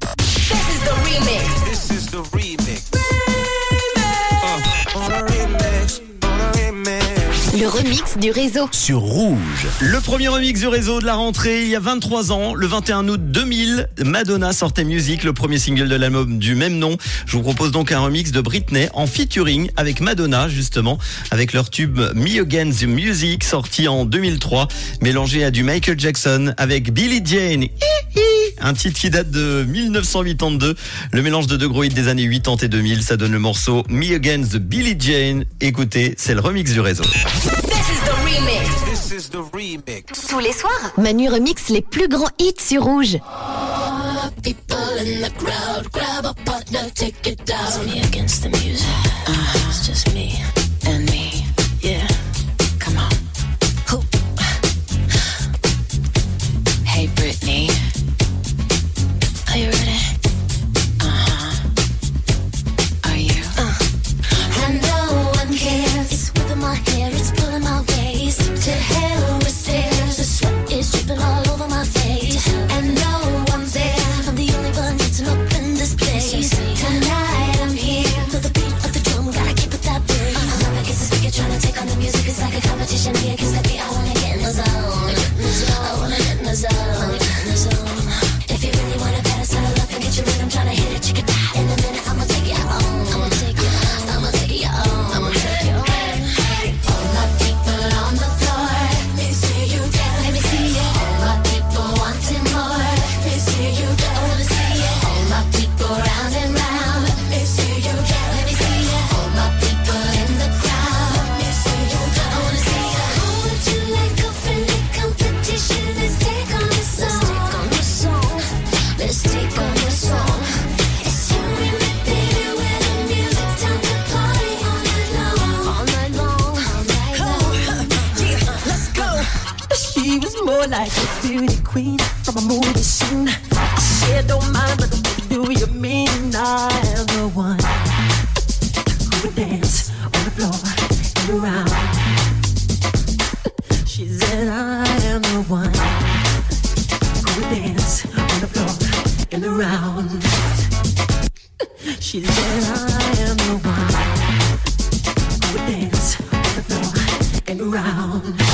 This is the remix. This is the remix. Uh, on a remix, on a remix. Le remix du réseau. Sur Rouge. Le premier remix du réseau de la rentrée, il y a 23 ans, le 21 août 2000, Madonna sortait Music, le premier single de l'album du même nom. Je vous propose donc un remix de Britney en featuring avec Madonna, justement, avec leur tube Me Against the Music, sorti en 2003, mélangé à du Michael Jackson avec Billie Jane. Hi, hi. Un titre qui date de 1982. Le mélange de deux gros hits des années 80 et 2000, ça donne le morceau Me Against the Billie Jane. Écoutez, c'est le remix du réseau. This is the remix. Tous les soirs, Manu remix les plus grands hits sur Rouge. People in the crowd grab a partner, take it down. It's me against the music. Uh, it's just me. like a beauty queen from a movie scene. I said, don't mind, but do you mean I'm the one who would dance on the floor and around? She said, I am the one who would dance on the floor and around. She said, I am the one who would dance on the floor and around.